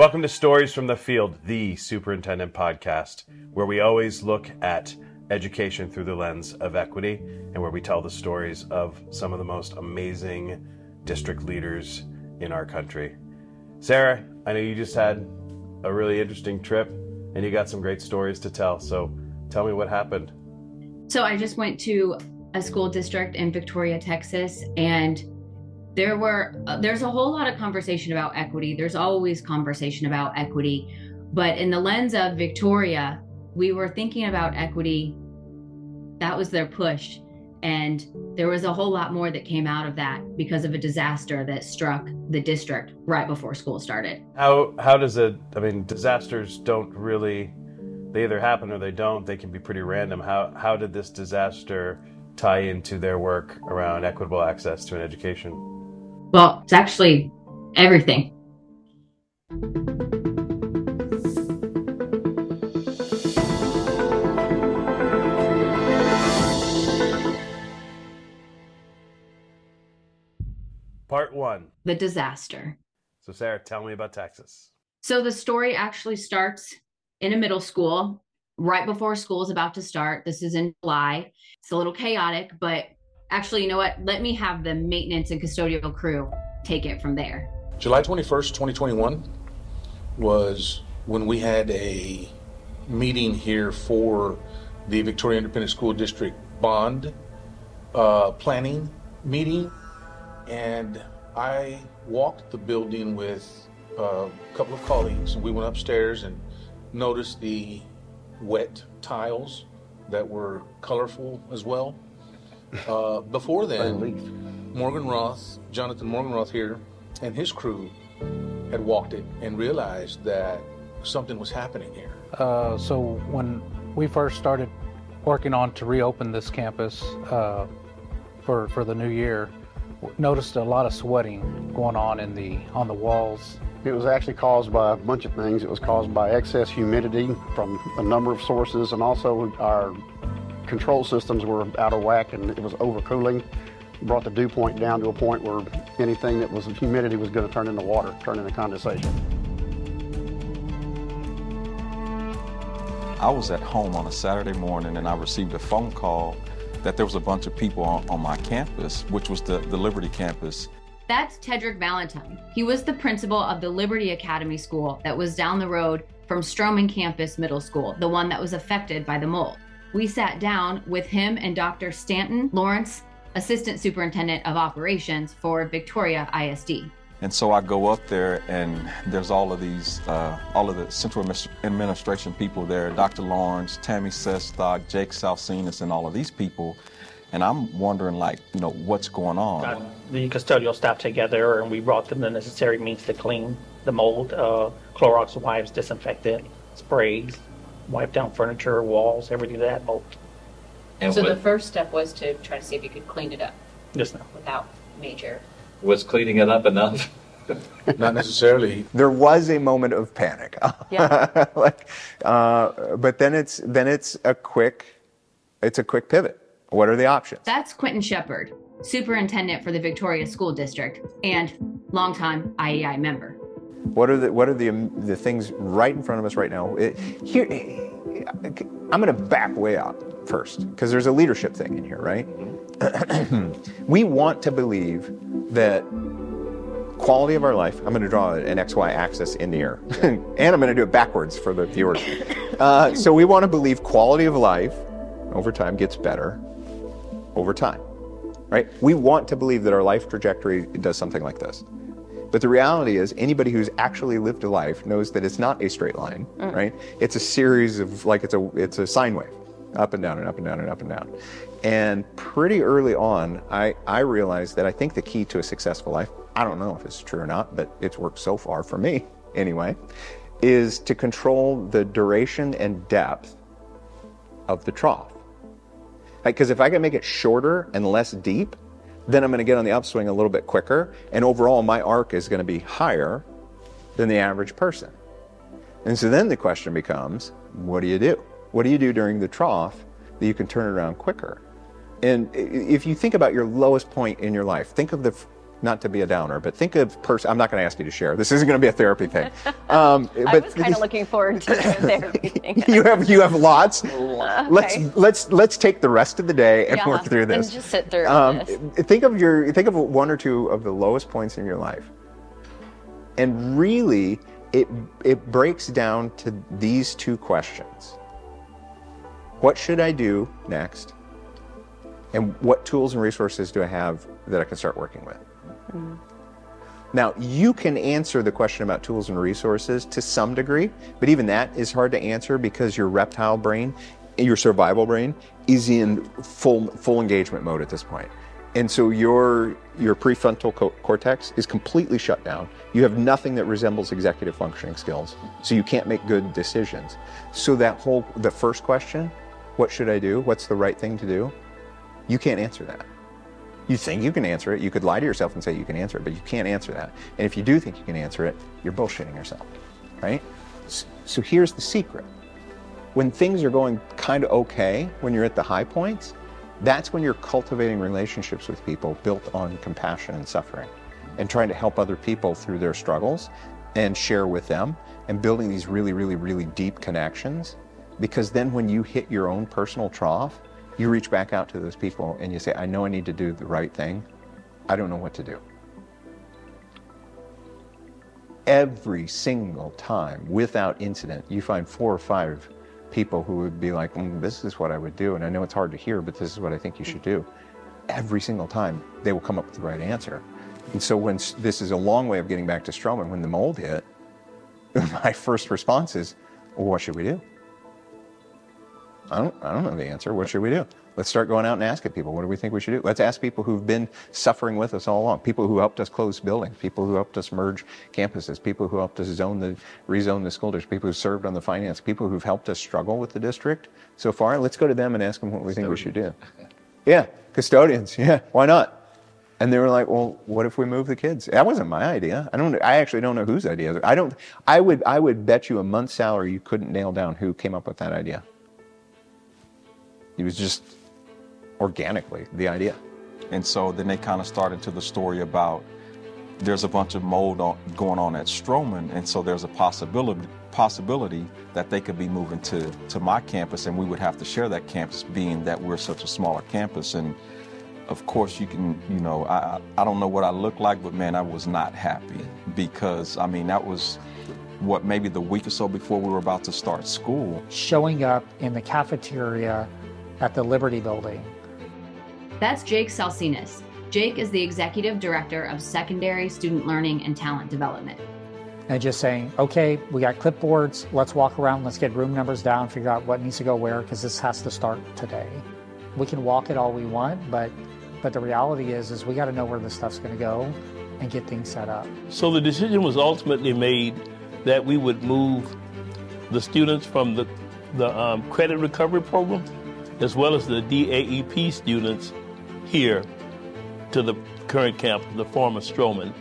Welcome to Stories from the Field, the superintendent podcast, where we always look at education through the lens of equity and where we tell the stories of some of the most amazing district leaders in our country. Sara, I know you just had a really interesting trip and you got some great stories to tell. So tell me what happened. So I just went to a school district in Victoria, Texas, and there were uh, there's a whole lot of conversation about equity. There's always conversation about equity, but in the lens of Victoria, we were thinking about equity. That was their push. And there was a whole lot more that came out of that because of a disaster that struck the district right before school started. How how does it I mean disasters don't really they either happen or they don't. They can be pretty random. How how did this disaster tie into their work around equitable access to an education? Well, it's actually everything. Part one The disaster. So, Sara, tell me about Texas. So the story actually starts in a middle school right before school is about to start. This is in July. It's a little chaotic, but actually, you know what? Let me have the maintenance and custodial crew take it from there. July 21st, 2021 was when we had a meeting here for the Victoria Independent School District bond uh, planning meeting. And I walked the building with a couple of colleagues, and we went upstairs and noticed the wet tiles that were colorful as well. Uh, before then, Morgan Roth, Jonathan Morgan Roth here, and his crew had walked it and realized that something was happening here. Uh, so when we first started working on to reopen this campus uh, for for the new year, noticed a lot of sweating going on in the on the walls. It was actually caused by a bunch of things. It was caused by excess humidity from a number of sources, and also our control systems were out of whack and it was overcooling. Brought the dew point down to a point where anything that was humidity was going to turn into water, turn into condensation. I was at home on a Saturday morning and I received a phone call that there was a bunch of people on, on my campus, which was the, the Liberty campus. That's Tedrick Valentine. He was the principal of the Liberty Academy School that was down the road from Stroman Campus Middle School, the one that was affected by the mold. We sat down with him and Dr. Stanton Lawrence, Assistant Superintendent of Operations for Victoria ISD. And so I go up there, and there's all of these, uh, all of the central administration people there Dr. Lawrence, Tammy Sestock, Jake Salsinas, and all of these people. And I'm wondering, like, you know, what's going on? Got the custodial staff together, and we brought them the necessary means to clean the mold uh, Clorox wipes, disinfectant, sprays, wipe down furniture, walls, everything of that mold. And So the what, first step was to try to see if you could clean it up Just now. without major. was cleaning it up enough? Not necessarily. there was a moment of panic. Yeah. like, uh, but then it's then it's a quick, it's a quick pivot. What are the options? That's Quintin Shepherd, Superintendent for the Victoria School District and longtime IEI member. What are the what are the the things right in front of us right now? It, here, I'm going to back way out first because there's a leadership thing in here, right? we want to believe that quality of our life. I'm going to draw an XY axis in the air, and I'm going to do it backwards for the viewers. Uh, so we want to believe quality of life over time gets better over time, right? We want to believe that our life trajectory does something like this. But the reality is, anybody who's actually lived a life knows that it's not a straight line, mm. right? It's a series of like it's a it's a sine wave, up and down and up and down and up and down. And pretty early on, I I realized that I think the key to a successful life, I don't know if it's true or not, but it's worked so far for me anyway, is to control the duration and depth of the trough. Because if I can make it shorter and less deep, then I'm going to get on the upswing a little bit quicker, and overall my arc is going to be higher than the average person. And so then the question becomes, what do you do? What do you do during the trough that you can turn it around quicker? And if you think about your lowest point in your life, think of the not to be a downer, but think of person. I'm not going to ask you to share. This isn't going to be a therapy thing. Um, I but was kind of looking forward to the therapy thing. you have you have lots. Uh, Let's okay. let's let's take the rest of the day and Yeah, work through this. And just sit through Um, this. think of your think of one or two of the lowest points in your life, and really, it it breaks down to these two questions: What should I do next? And what tools and resources do I have that I can start working with? Mm. Now, you can answer the question about tools and resources to some degree, but even that is hard to answer because your reptile brain, your survival brain, is in full full engagement mode at this point. And so your your prefrontal co- cortex is completely shut down. You have nothing that resembles executive functioning skills. So you can't make good decisions. So that whole the first question, what should I do? What's the right thing to do? You can't answer that. You think you can answer it. You could lie to yourself and say you can answer it, but you can't answer that. And if you do think you can answer it, you're bullshitting yourself, right? So here's the secret. When things are going kind of okay, when you're at the high points, that's when you're cultivating relationships with people built on compassion and suffering and trying to help other people through their struggles and share with them and building these really, really, really deep connections. Because then when you hit your own personal trough, you reach back out to those people and you say, I know I need to do the right thing. I don't know what to do. Every single time, without incident, you find four or five people who would be like, "Mm, This is what I would do. And I know it's hard to hear, but this is what I think you should do. Every single time, they will come up with the right answer. And so, when this is a long way of getting back to Stroman, when the mold hit, my first response is, well, What should we do? I don't, I don't know the answer. What should we do? Let's start going out and asking people, what do we think we should do? Let's ask people who've been suffering with us all along, people who helped us close buildings, people who helped us merge campuses, people who helped us zone the, rezone the school district, people who served on the finance, people who've helped us struggle with the district so far. Let's go to them and ask them what we think we should do. Yeah, custodians. Yeah, why not? And they were like, "Well, what if we move the kids?" That wasn't my idea. I don't. I actually don't know whose idea. I don't. I would. I would bet you a month's salary you couldn't nail down who came up with that idea. It was just organically the idea. And so then they kind of start into the story about there's a bunch of mold on, going on at Stroman, and so there's a possibility possibility that they could be moving to to my campus, and we would have to share that campus, being that we're such a smaller campus. And of course, you can, you know, I I I don't know what I look like, but man, I was not happy because I mean that was what maybe the week or so before we were about to start school. showing up in the cafeteria at the Liberty Building. That's Jake Salsinas. Jake is the Executive Director of Secondary Student Learning and Talent Development. and just saying, okay, we got clipboards, let's walk around, let's get room numbers down, figure out what needs to go where, because this has to start today. We can walk it all we want, but but the reality is is we got to know where this stuff's going to go and get things set up. So the decision was ultimately made that we would move the students from the, the um, credit recovery program as well as the DAEP students here to the current campus, the former Stroman.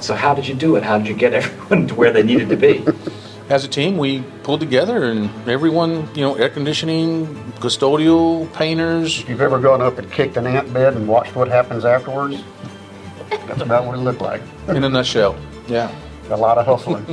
So how did you do it? How did you get everyone to where they needed to be? As a team, we pulled together and everyone, you know, air conditioning, custodial, painters. If you've ever gone up and kicked an ant bed and watched what happens afterwards, that's about what it looked like. In a nutshell. Yeah. A lot of hustling.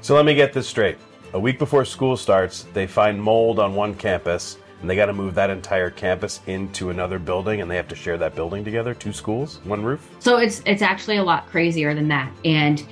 So let me get this straight. A week before school starts, they find mold on one campus, and they got to move that entire campus into another building, and they have to share that building together. Two schools, one roof. So it's it's actually a lot crazier than that. And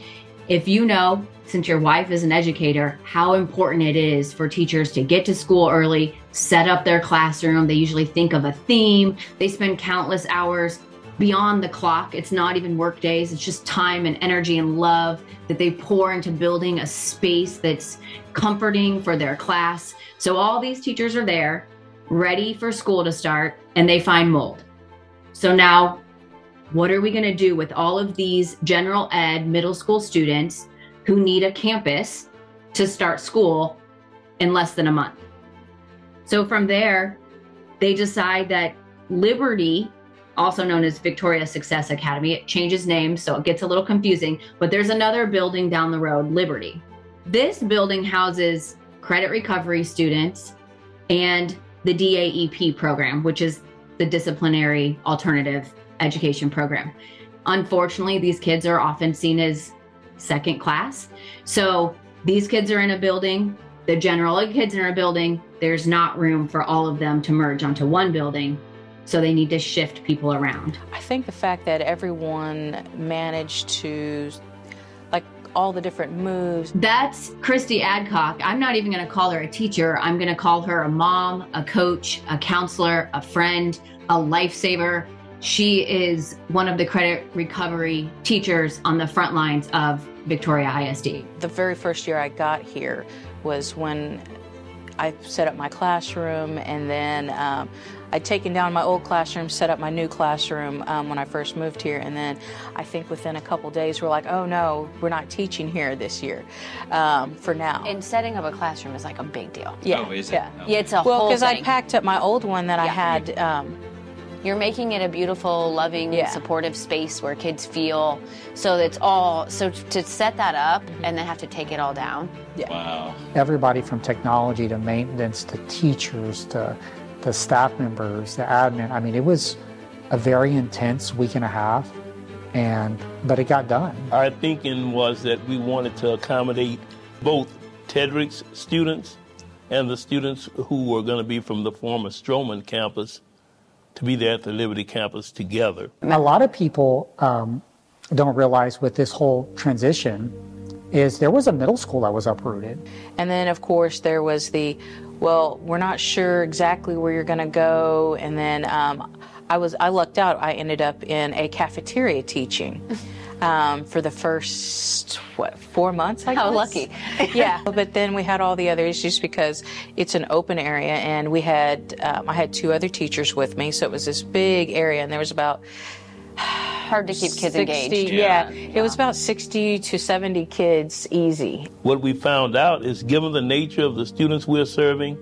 if you know, since your wife is an educator, how important it is for teachers to get to school early, set up their classroom. They usually think of a theme. They spend countless hours beyond the clock. It's not even work days. It's just time and energy and love that they pour into building a space that's comforting for their class. So all these teachers are there, ready for school to start, and they find mold. So now what are we going to do with all of these general ed middle school students who need a campus to start school in less than a month? So from there, they decide that Liberty, also known as Victoria Success Academy, it changes names, so it gets a little confusing, but there's another building down the road, Liberty. This building houses credit recovery students and the DAEP program, which is the disciplinary alternative education program. unfortunately, these kids are often seen as second class. So these kids are in a building, the general ed kids are in a building. There's not room for all of them to merge onto one building. So they need to shift people around. I think the fact that everyone managed to, all the different moves. That's Christy Adcock. I'm not even going to call her a teacher. I'm going to call her a mom, a coach, a counselor, a friend, a lifesaver. She is one of the credit recovery teachers on the front lines of Victoria ISD. The very first year I got here was when I set up my classroom, and then um, I'd taken down my old classroom, set up my new classroom um, when I first moved here, and then I think within a couple days we're like, oh no, we're not teaching here this year um, for now. And setting up a classroom is like a big deal. Yeah, Oh, is it? yeah, Yeah, it's a well, whole because I thing. packed up my old one that I had. Um, You're making it a beautiful, loving, Yeah. supportive space where kids feel so it's all. So to set that up Mm-hmm. and then have to take it all down. Yeah. Wow. Everybody from technology to maintenance to teachers to the staff members, the admin. I mean, it was a very intense week and a half, and but it got done. Our thinking was that we wanted to accommodate both Tedrick's students and the students who were going to be from the former Stroman campus to be there at the Liberty campus together. A lot of people um, don't realize with this whole transition is there was a middle school that was uprooted. And then, of course, there was the, well, we're not sure exactly where you're going to go. And then um, I was, I lucked out. I ended up in a cafeteria teaching um, for the first what four months. I How guess? lucky. yeah, but then we had all the other issues because it's an open area, and we had, um, I had two other teachers with me, so it was this big area, and there was about Hard to keep kids 60 engaged. Yeah, it was about 60 to 70 kids easy. What we found out is given the nature of the students we're serving,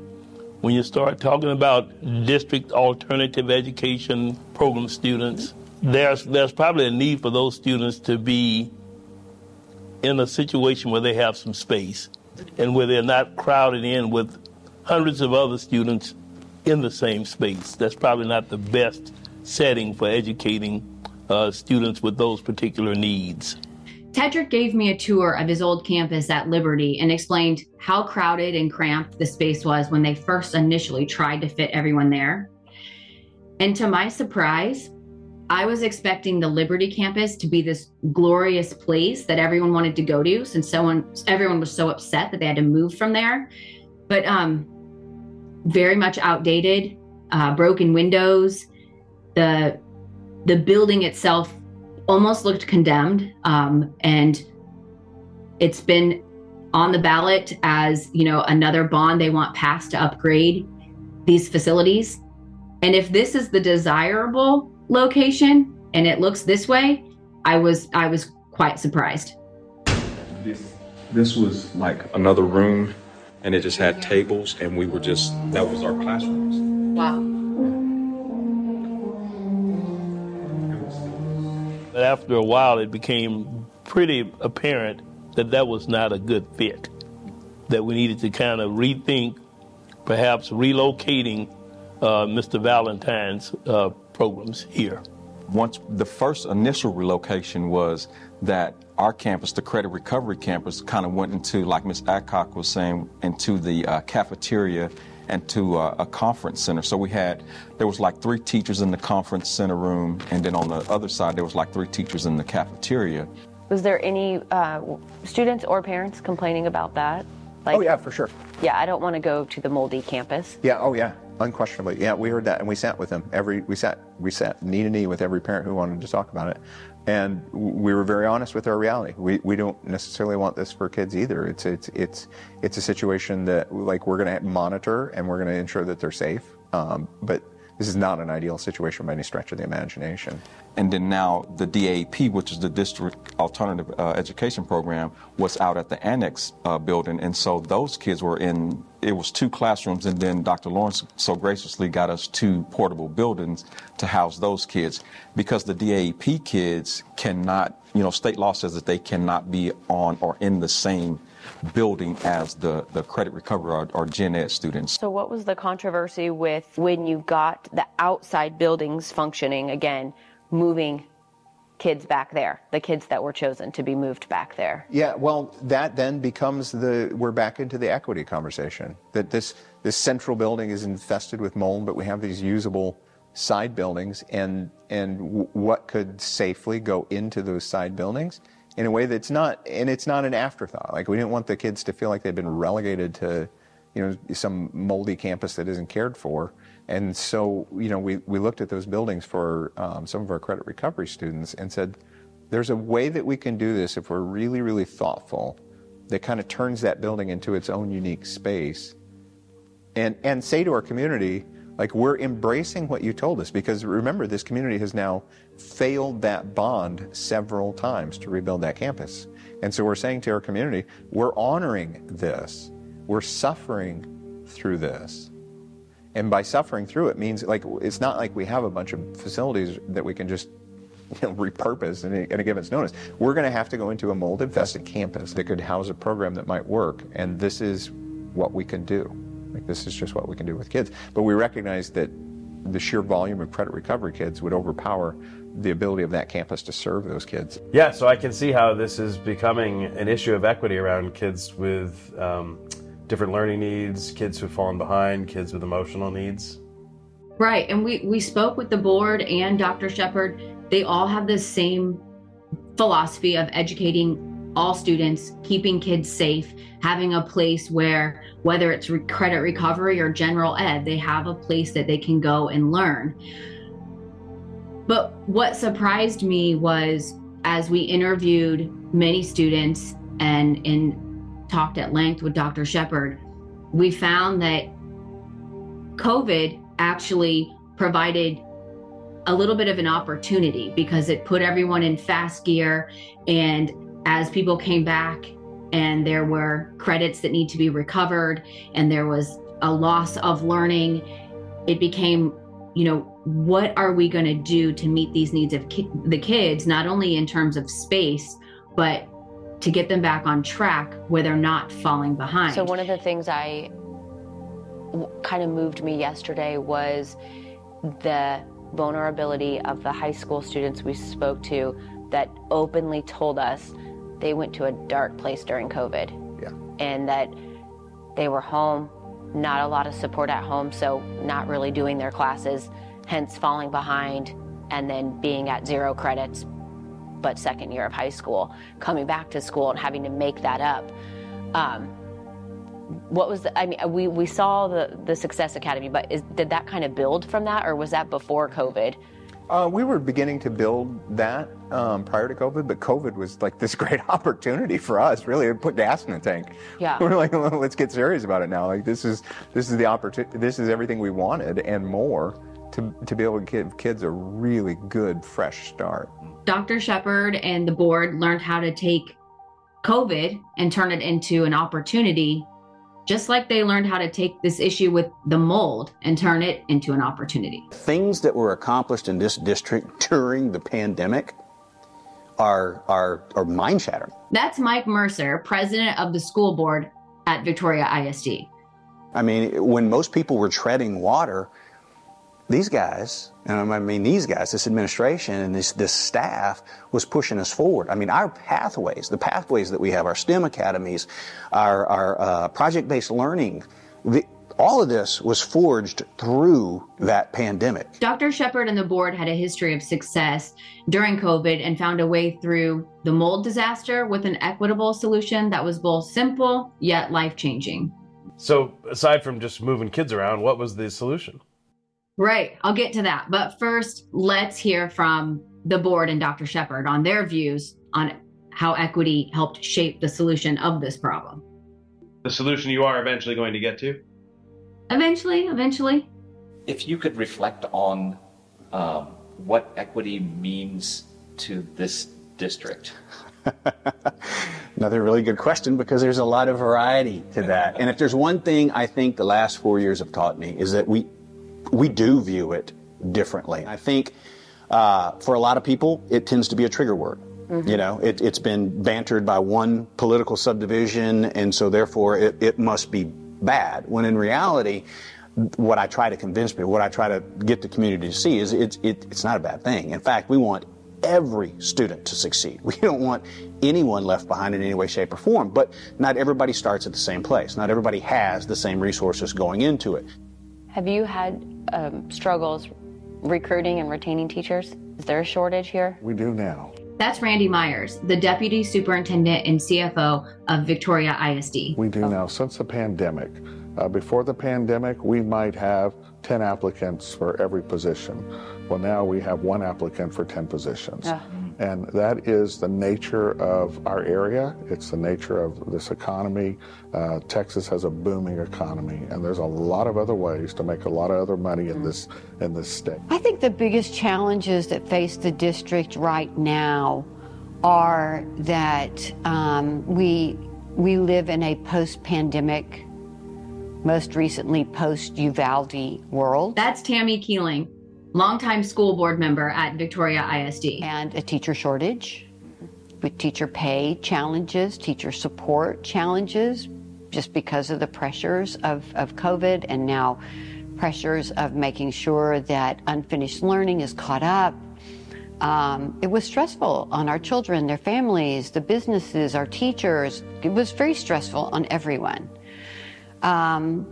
when you start talking about district alternative education program students, there's there's probably a need for those students to be in a situation where they have some space and where they're not crowded in with hundreds of other students in the same space. That's probably not the best setting for educating uh, students with those particular needs. Tedrick gave me a tour of his old campus at Liberty and explained how crowded and cramped the space was when they first initially tried to fit everyone there. And to my surprise, I was expecting the Liberty campus to be this glorious place that everyone wanted to go to since someone everyone was so upset that they had to move from there. But um very much outdated, uh, broken windows, the the building itself almost looked condemned um, and it's been on the ballot as you know another bond they want passed to upgrade these facilities. And if this is the desirable location and it looks this way i was i was quite surprised. This, this was like another room, and it just had tables, and we were just, that was our classrooms. wow But after a while, it became pretty apparent that that was not a good fit. That we needed to kind of rethink, perhaps relocating uh, Mr. Valentine's uh, programs here. Once the first initial relocation was that our campus, the credit recovery campus, kind of went into, like Ms. Adcock was saying, into the uh, cafeteria and to uh, a conference center. So we had, there was like three teachers in the conference center room, and then on the other side, there was like three teachers in the cafeteria. Was there any uh, students or parents complaining about that? Like, oh yeah, for sure. yeah, I don't want to go to the moldy campus. Yeah. Oh yeah. Unquestionably. Yeah, we heard that, and we sat with them. Every we sat we sat knee to knee with every parent who wanted to talk about it, and we were very honest with our reality. We we don't necessarily want this for kids either. It's it's it's it's a situation that like we're going to monitor and we're going to ensure that they're safe. Um, but this is not an ideal situation by any stretch of the imagination. And then now the DAP, which is the District Alternative uh, Education Program, was out at the annex uh, building. And so those kids were in, it was two classrooms, and then Dr. Lawrence so graciously got us two portable buildings to house those kids. Because the DAP kids cannot, you know, state law says that they cannot be on or in the same building as the, the credit recovery or, or gen ed students. So, what was the controversy with when you got the outside buildings functioning again, moving kids back there, the kids that were chosen to be moved back there. Yeah, well, that then becomes the we're back into the equity conversation. That this this central building is infested with mold, but we have these usable side buildings, and and w- what could safely go into those side buildings in a way that's not and it's not an afterthought. Like we didn't want the kids to feel like they've been relegated to, you know, some moldy campus that isn't cared for. And so, you know, we, we looked at those buildings for um, some of our credit recovery students and said, there's a way that we can do this if we're really, really thoughtful that kind of turns that building into its own unique space. And, and say to our community, like, we're embracing what you told us because remember, this community has now failed that bond several times to rebuild that campus. And so we're saying to our community, we're honoring this, we're suffering through this. And by suffering through it means like it's not like we have a bunch of facilities that we can just you know, repurpose and a, in a given notice. We're going to have to go into a mold infested campus that could house a program that might work, and this is what we can do. Like this is just what we can do with kids. But we recognize that the sheer volume of credit recovery kids would overpower the ability of that campus to serve those kids. Yeah, so I can see how this is becoming an issue of equity around kids with um, different learning needs, kids who've fallen behind, kids with emotional needs. Right. And we, we spoke with the board and Dr. Shepherd. They all have the same philosophy of educating all students, keeping kids safe, having a place where, whether it's re- credit recovery or general ed, they have a place that they can go and learn. But what surprised me was as we interviewed many students and, and talked at length with Dr. Shepherd, we found that COVID actually provided a little bit of an opportunity because it put everyone in fast gear. And as people came back and there were credits that need to be recovered and there was a loss of learning, it became, you know, what are we going to do to meet these needs of ki- the kids, not only in terms of space, but to get them back on track where they're not falling behind. So one of the things I kind of moved me yesterday was the vulnerability of the high school students we spoke to that openly told us they went to a dark place during COVID. Yeah. And that they were home, not a lot of support at home, so not really doing their classes, hence falling behind and then being at zero credits but second year of high school, coming back to school and having to make that up. Um, what was the, I mean, we, we saw the, the Success Academy, but is, did that kind of build from that or was that before COVID? Uh, we were beginning to build that um, prior to COVID, but COVID was like this great opportunity for us. Really, it put gas in the tank. Yeah. We're like, well, let's get serious about it now. Like this is this is the opportunity. This is everything we wanted and more to to be able to give kids a really good fresh start. Dr. Shepherd and the board learned how to take COVID and turn it into an opportunity, just like they learned how to take this issue with the mold and turn it into an opportunity. Things that were accomplished in this district during the pandemic are are are mind shattering. That's Mike Mercer, president of the school board at Victoria ISD. I mean, when most people were treading water, these guys, and I mean these guys, this administration and this this staff was pushing us forward. I mean, our pathways, the pathways that we have, our STEM academies, our our uh, project-based learning, the, all of this was forged through that pandemic. Dr. Shepherd and the board had a history of success during COVID and found a way through the mold disaster with an equitable solution that was both simple yet life changing. So, aside from just moving kids around, what was the solution? Right, I'll get to that. But first, let's hear from the board and Dr. Shepherd on their views on how equity helped shape the solution of this problem. The solution you are eventually going to get to? Eventually, eventually. If you could reflect on um, what equity means to this district. Another really good question because there's a lot of variety to that. And if there's one thing I think the last four years have taught me is that we we do view it differently. I think uh, for a lot of people it tends to be a trigger word. Mm-hmm. You know, it, it's been bantered by one political subdivision, and so therefore it, it must be bad. When in reality, what I try to convince people, what I try to get the community to see is it's it, it's not a bad thing. In fact, we want every student to succeed. We don't want anyone left behind in any way, shape, or form. But not everybody starts at the same place. Not everybody has the same resources going into it. Have you had um, struggles recruiting and retaining teachers? Is there a shortage here? We do now. That's Randy Myers, the Deputy Superintendent and CFO of Victoria ISD. We do now. Since the pandemic, uh, before the pandemic, we might have 10 applicants for every position. Well, now we have one applicant for 10 positions. Ah. And that is the nature of our area. It's the nature of this economy. Uh, Texas has a booming economy, and there's a lot of other ways to make a lot of other money in this in this state. I think the biggest challenges that face the district right now are that um, we we live in a post-pandemic, most recently post-Uvalde world. That's Tammy Keeling, longtime school board member at Victoria ISD. And a teacher shortage with teacher pay challenges, teacher support challenges, just because of the pressures of, of COVID and now pressures of making sure that unfinished learning is caught up. Um, it was stressful on our children, their families, the businesses, our teachers. It was very stressful on everyone. Um,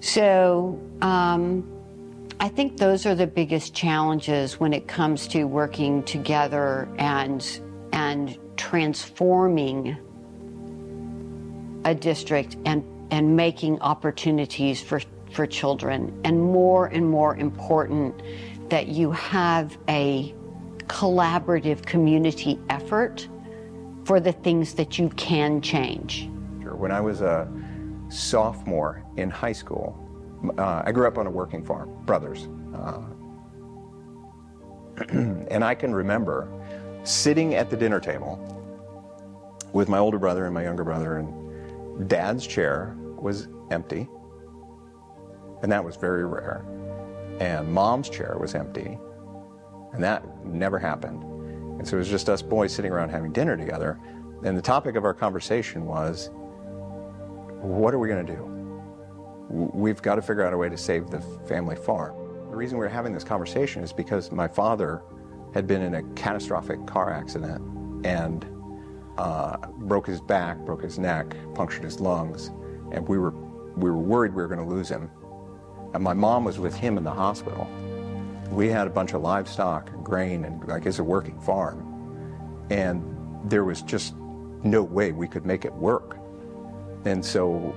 so um, I think those are the biggest challenges when it comes to working together and and transforming a district and and making opportunities for for children and more and more important that you have a collaborative community effort for the things that you can change. When I was a sophomore in high school, uh, I grew up on a working farm, brothers. Uh, and I can remember sitting at the dinner table with my older brother and my younger brother, and dad's chair was empty, and that was very rare. And mom's chair was empty, and that never happened. And so it was just us boys sitting around having dinner together. And the topic of our conversation was what are we going to do? We've got to figure out a way to save the family farm. The reason we're having this conversation is because my father had been in a catastrophic car accident and uh, broke his back, broke his neck, punctured his lungs, and we were we were worried we were going to lose him. And my mom was with him in the hospital. We had a bunch of livestock and grain and like it's a working farm, and there was just no way we could make it work. And so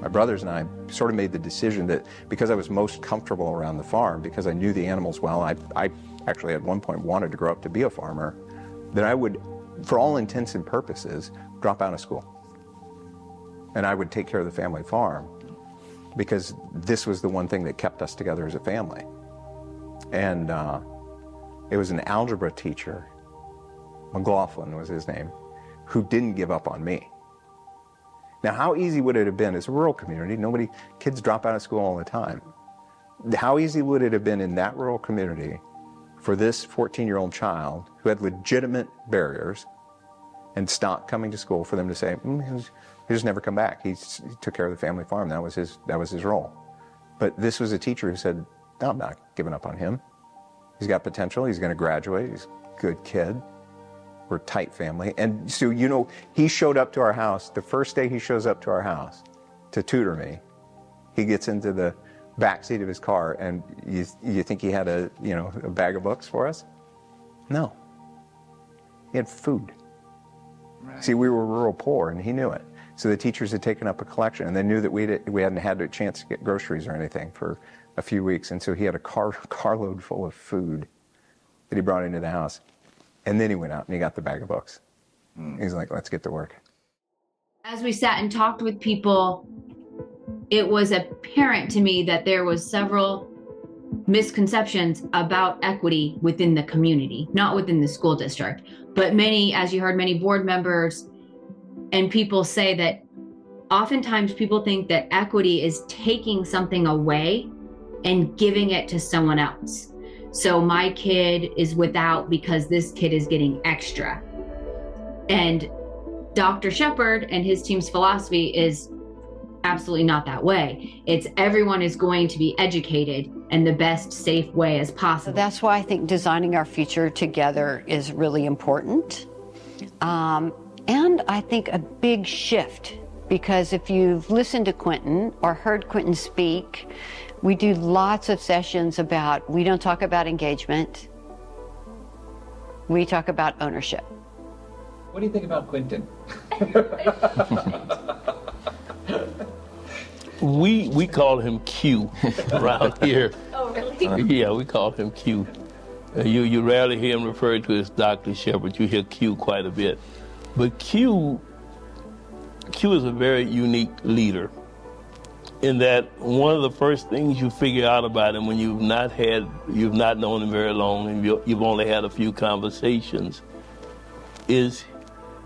my brothers and I sort of made the decision that because I was most comfortable around the farm, because I knew the animals well, I, I actually at one point wanted to grow up to be a farmer, that I would, for all intents and purposes, drop out of school. And I would take care of the family farm because this was the one thing that kept us together as a family. And uh, it was an algebra teacher, McLaughlin was his name, who didn't give up on me. Now, how easy would it have been? It's a rural community. Nobody, kids drop out of school all the time. How easy would it have been in that rural community for this 14 year old child who had legitimate barriers and stopped coming to school for them to say, mm, he, just never come back. He, he took care of the family farm. That was his, that was his role. But this was a teacher who said, no, I'm not giving up on him. He's got potential. He's going to graduate. He's a good kid. We're tight family. And so, you know, he showed up to our house. The first day he shows up to our house to tutor me, he gets into the back seat of his car and you, you think he had a, you know, a bag of books for us? No. He had food. Right. See, we were rural poor and he knew it. So the teachers had taken up a collection and they knew that we, we hadn't had a chance to get groceries or anything for a few weeks. And so he had a car, carload full of food that he brought into the house. And then he went out and he got the bag of books. Mm. He's like, let's get to work. As we sat and talked with people, it was apparent to me that there was several misconceptions about equity within the community, not within the school district. But many, as you heard, many board members and people say that oftentimes people think that equity is taking something away and giving it to someone else. So my kid is without because this kid is getting extra. And Dr. Shepherd and his team's philosophy is absolutely not that way. It's everyone is going to be educated in the best safe way as possible. that's why I think designing our future together is really important. Um, and I think a big shift because if you've listened to Quintin or heard Quintin speak, we do lots of sessions about, we don't talk about engagement, we talk about ownership. What do you think about Quintin? We we call him Q around here. Oh, really? Yeah, we call him Q. Uh, you you rarely hear him referred to as Dr. Shepherd. You hear Q quite a bit, but Q Q is a very unique leader. In that one of the first things you figure out about him when you've not had you've not known him very long and you- you've only had a few conversations is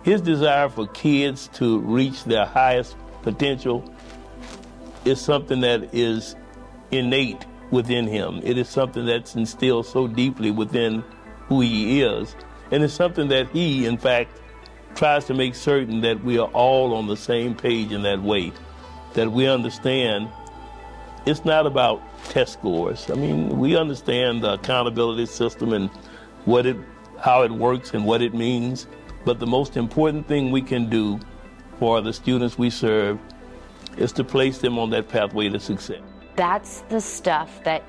his desire for kids to reach their highest potential is something that is innate within him. It is something that's instilled so deeply within who he is. And it's something that he, in fact, tries to make certain that we are all on the same page in that way. That we understand it's not about test scores. I mean, we understand the accountability system and what it how it works and what it means. But the most important thing we can do for the students we serve is to place them on that pathway to success. That's the stuff that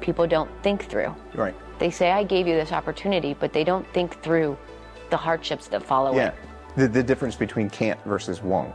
people don't think through. Right. They say, I gave you this opportunity, but they don't think through the hardships that follow Yeah. it. The, the difference between can't versus won't.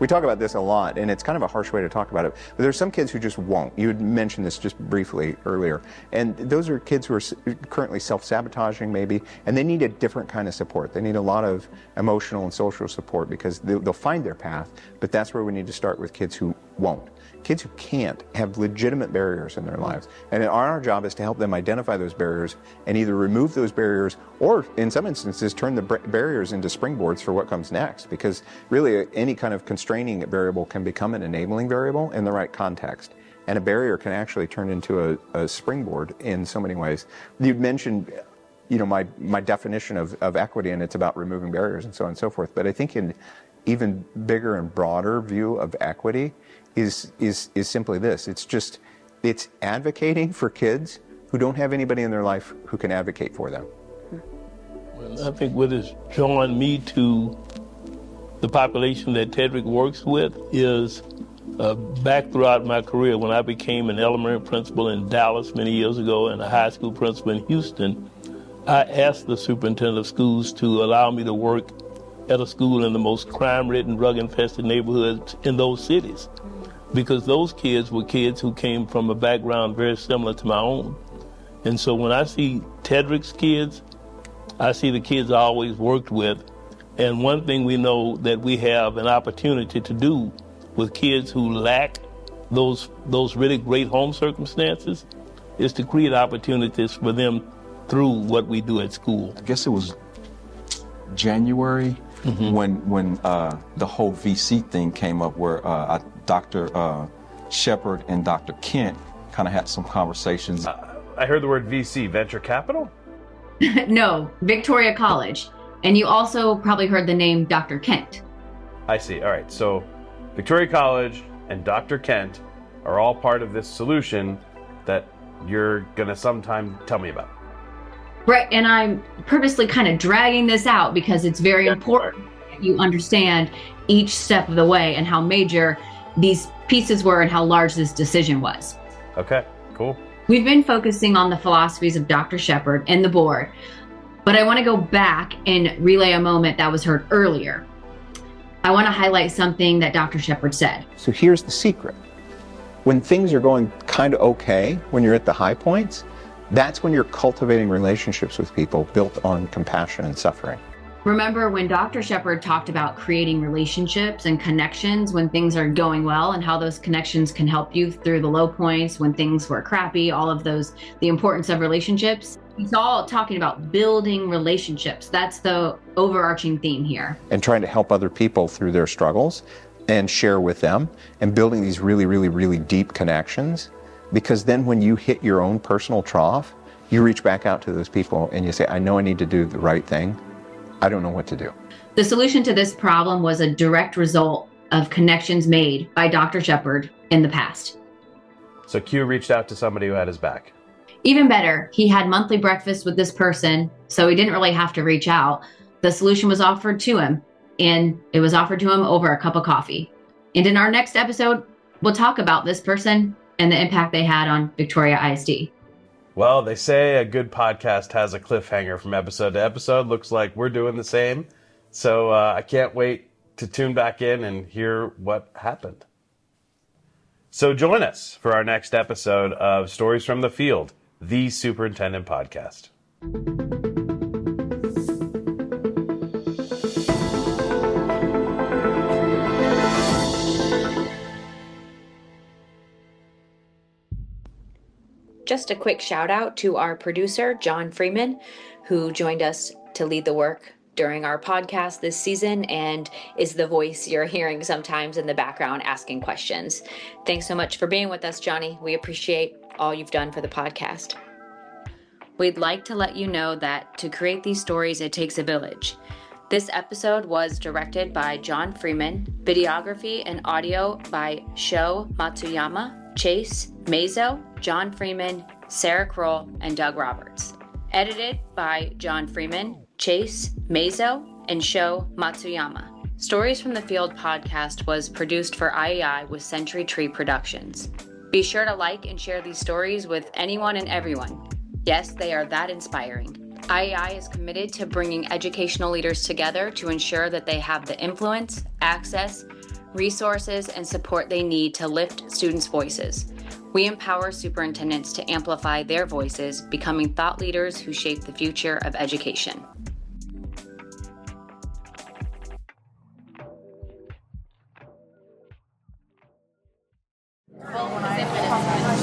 We talk about this a lot, and it's kind of a harsh way to talk about it. But there's some kids who just won't. You had mentioned this just briefly earlier. And those are kids who are currently self sabotaging, maybe, and they need a different kind of support. They need a lot of emotional and social support because they'll find their path, but that's where we need to start with kids who won't. Kids who can't have legitimate barriers in their lives. And our job is to help them identify those barriers and either remove those barriers or, in some instances, turn the barriers into springboards for what comes next. Because really, uh, any kind of constraining variable can become an enabling variable in the right context. And a barrier can actually turn into a, a springboard in so many ways. You mentioned you know my my definition of, of equity and it's about removing barriers and so on and so forth but i think in even bigger and broader view of equity is is is simply this it's just it's advocating for kids who don't have anybody in their life who can advocate for them I think what has drawn me to the population that Tedrick works with is uh, back throughout my career when I became an elementary principal in Dallas many years ago and a high school principal in Houston, I asked the superintendent of schools to allow me to work at a school in the most crime ridden, drug infested neighborhoods in those cities. Because those kids were kids who came from a background very similar to my own. And so when I see Tedrick's kids, I see the kids I always worked with. And one thing we know that we have an opportunity to do with kids who lack those those really great home circumstances is to create opportunities for them through what we do at school. I guess it was January when when uh, the whole VC thing came up, where uh, I, Dr. Uh, Shepherd and Dr. Kent kind of had some conversations. I heard the word VC, venture capital. no, Victoria College. And you also probably heard the name Dr. Kent. I see. All right. So, Victoria College and Dr. Kent are all part of this solution that you're going to sometime tell me about. Right. And I'm purposely kind of dragging this out because it's very important that you understand each step of the way and how major these pieces were and how large this decision was. Okay, cool. We've been focusing on the philosophies of Dr. Shepherd and the board, but I want to go back and relay a moment that was heard earlier. I want to highlight something that Dr. Shepherd said. So here's the secret. When things are going kind of okay, when you're at the high points, that's when you're cultivating relationships with people built on compassion and suffering. Remember when Dr. Shepherd talked about creating relationships and connections when things are going well and how those connections can help you through the low points when things were crappy, all of those, the importance of relationships. He's all talking about building relationships. That's the overarching theme here. and trying to help other people through their struggles and share with them and building these really, really, really deep connections. Because then when you hit your own personal trough, you reach back out to those people and you say, I know I need to do the right thing. I don't know what to do. The solution to this problem was a direct result of connections made by Dr. Shepherd in the past. So Q reached out to somebody who had his back. Even better, he had monthly breakfast with this person, so he didn't really have to reach out. The solution was offered to him, and it was offered to him over a cup of coffee. And in our next episode, we'll talk about this person and the impact they had on Victoria ISD. Well, they say a good podcast has a cliffhanger from episode to episode. Looks like we're doing the same. So uh, I can't wait to tune back in and hear what happened. So join us for our next episode of Stories from the Field, the Superintendent Podcast. Just a quick shout out to our producer, John Freeman, who joined us to lead the work during our podcast this season and is the voice you're hearing sometimes in the background asking questions. Thanks so much for being with us, Johnny. We appreciate all you've done for the podcast. We'd like to let you know that to create these stories, it takes a village. This episode was directed by John Freeman, videography and audio by Sho Matsuyama, Chase Mazo, John Freeman, Sara Croll, and Doug Roberts. Edited by John Freeman, Chase Mazo, and Sho Matsuyama. Stories from the Field podcast was produced for IEI with Century Tree Productions. Be sure to like and share these stories with anyone and everyone. Yes, they are that inspiring. IEI is committed to bringing educational leaders together to ensure that they have the influence, access, resources, and support they need to lift students' voices. We empower superintendents to amplify their voices, becoming thought leaders who shape the future of education. Well,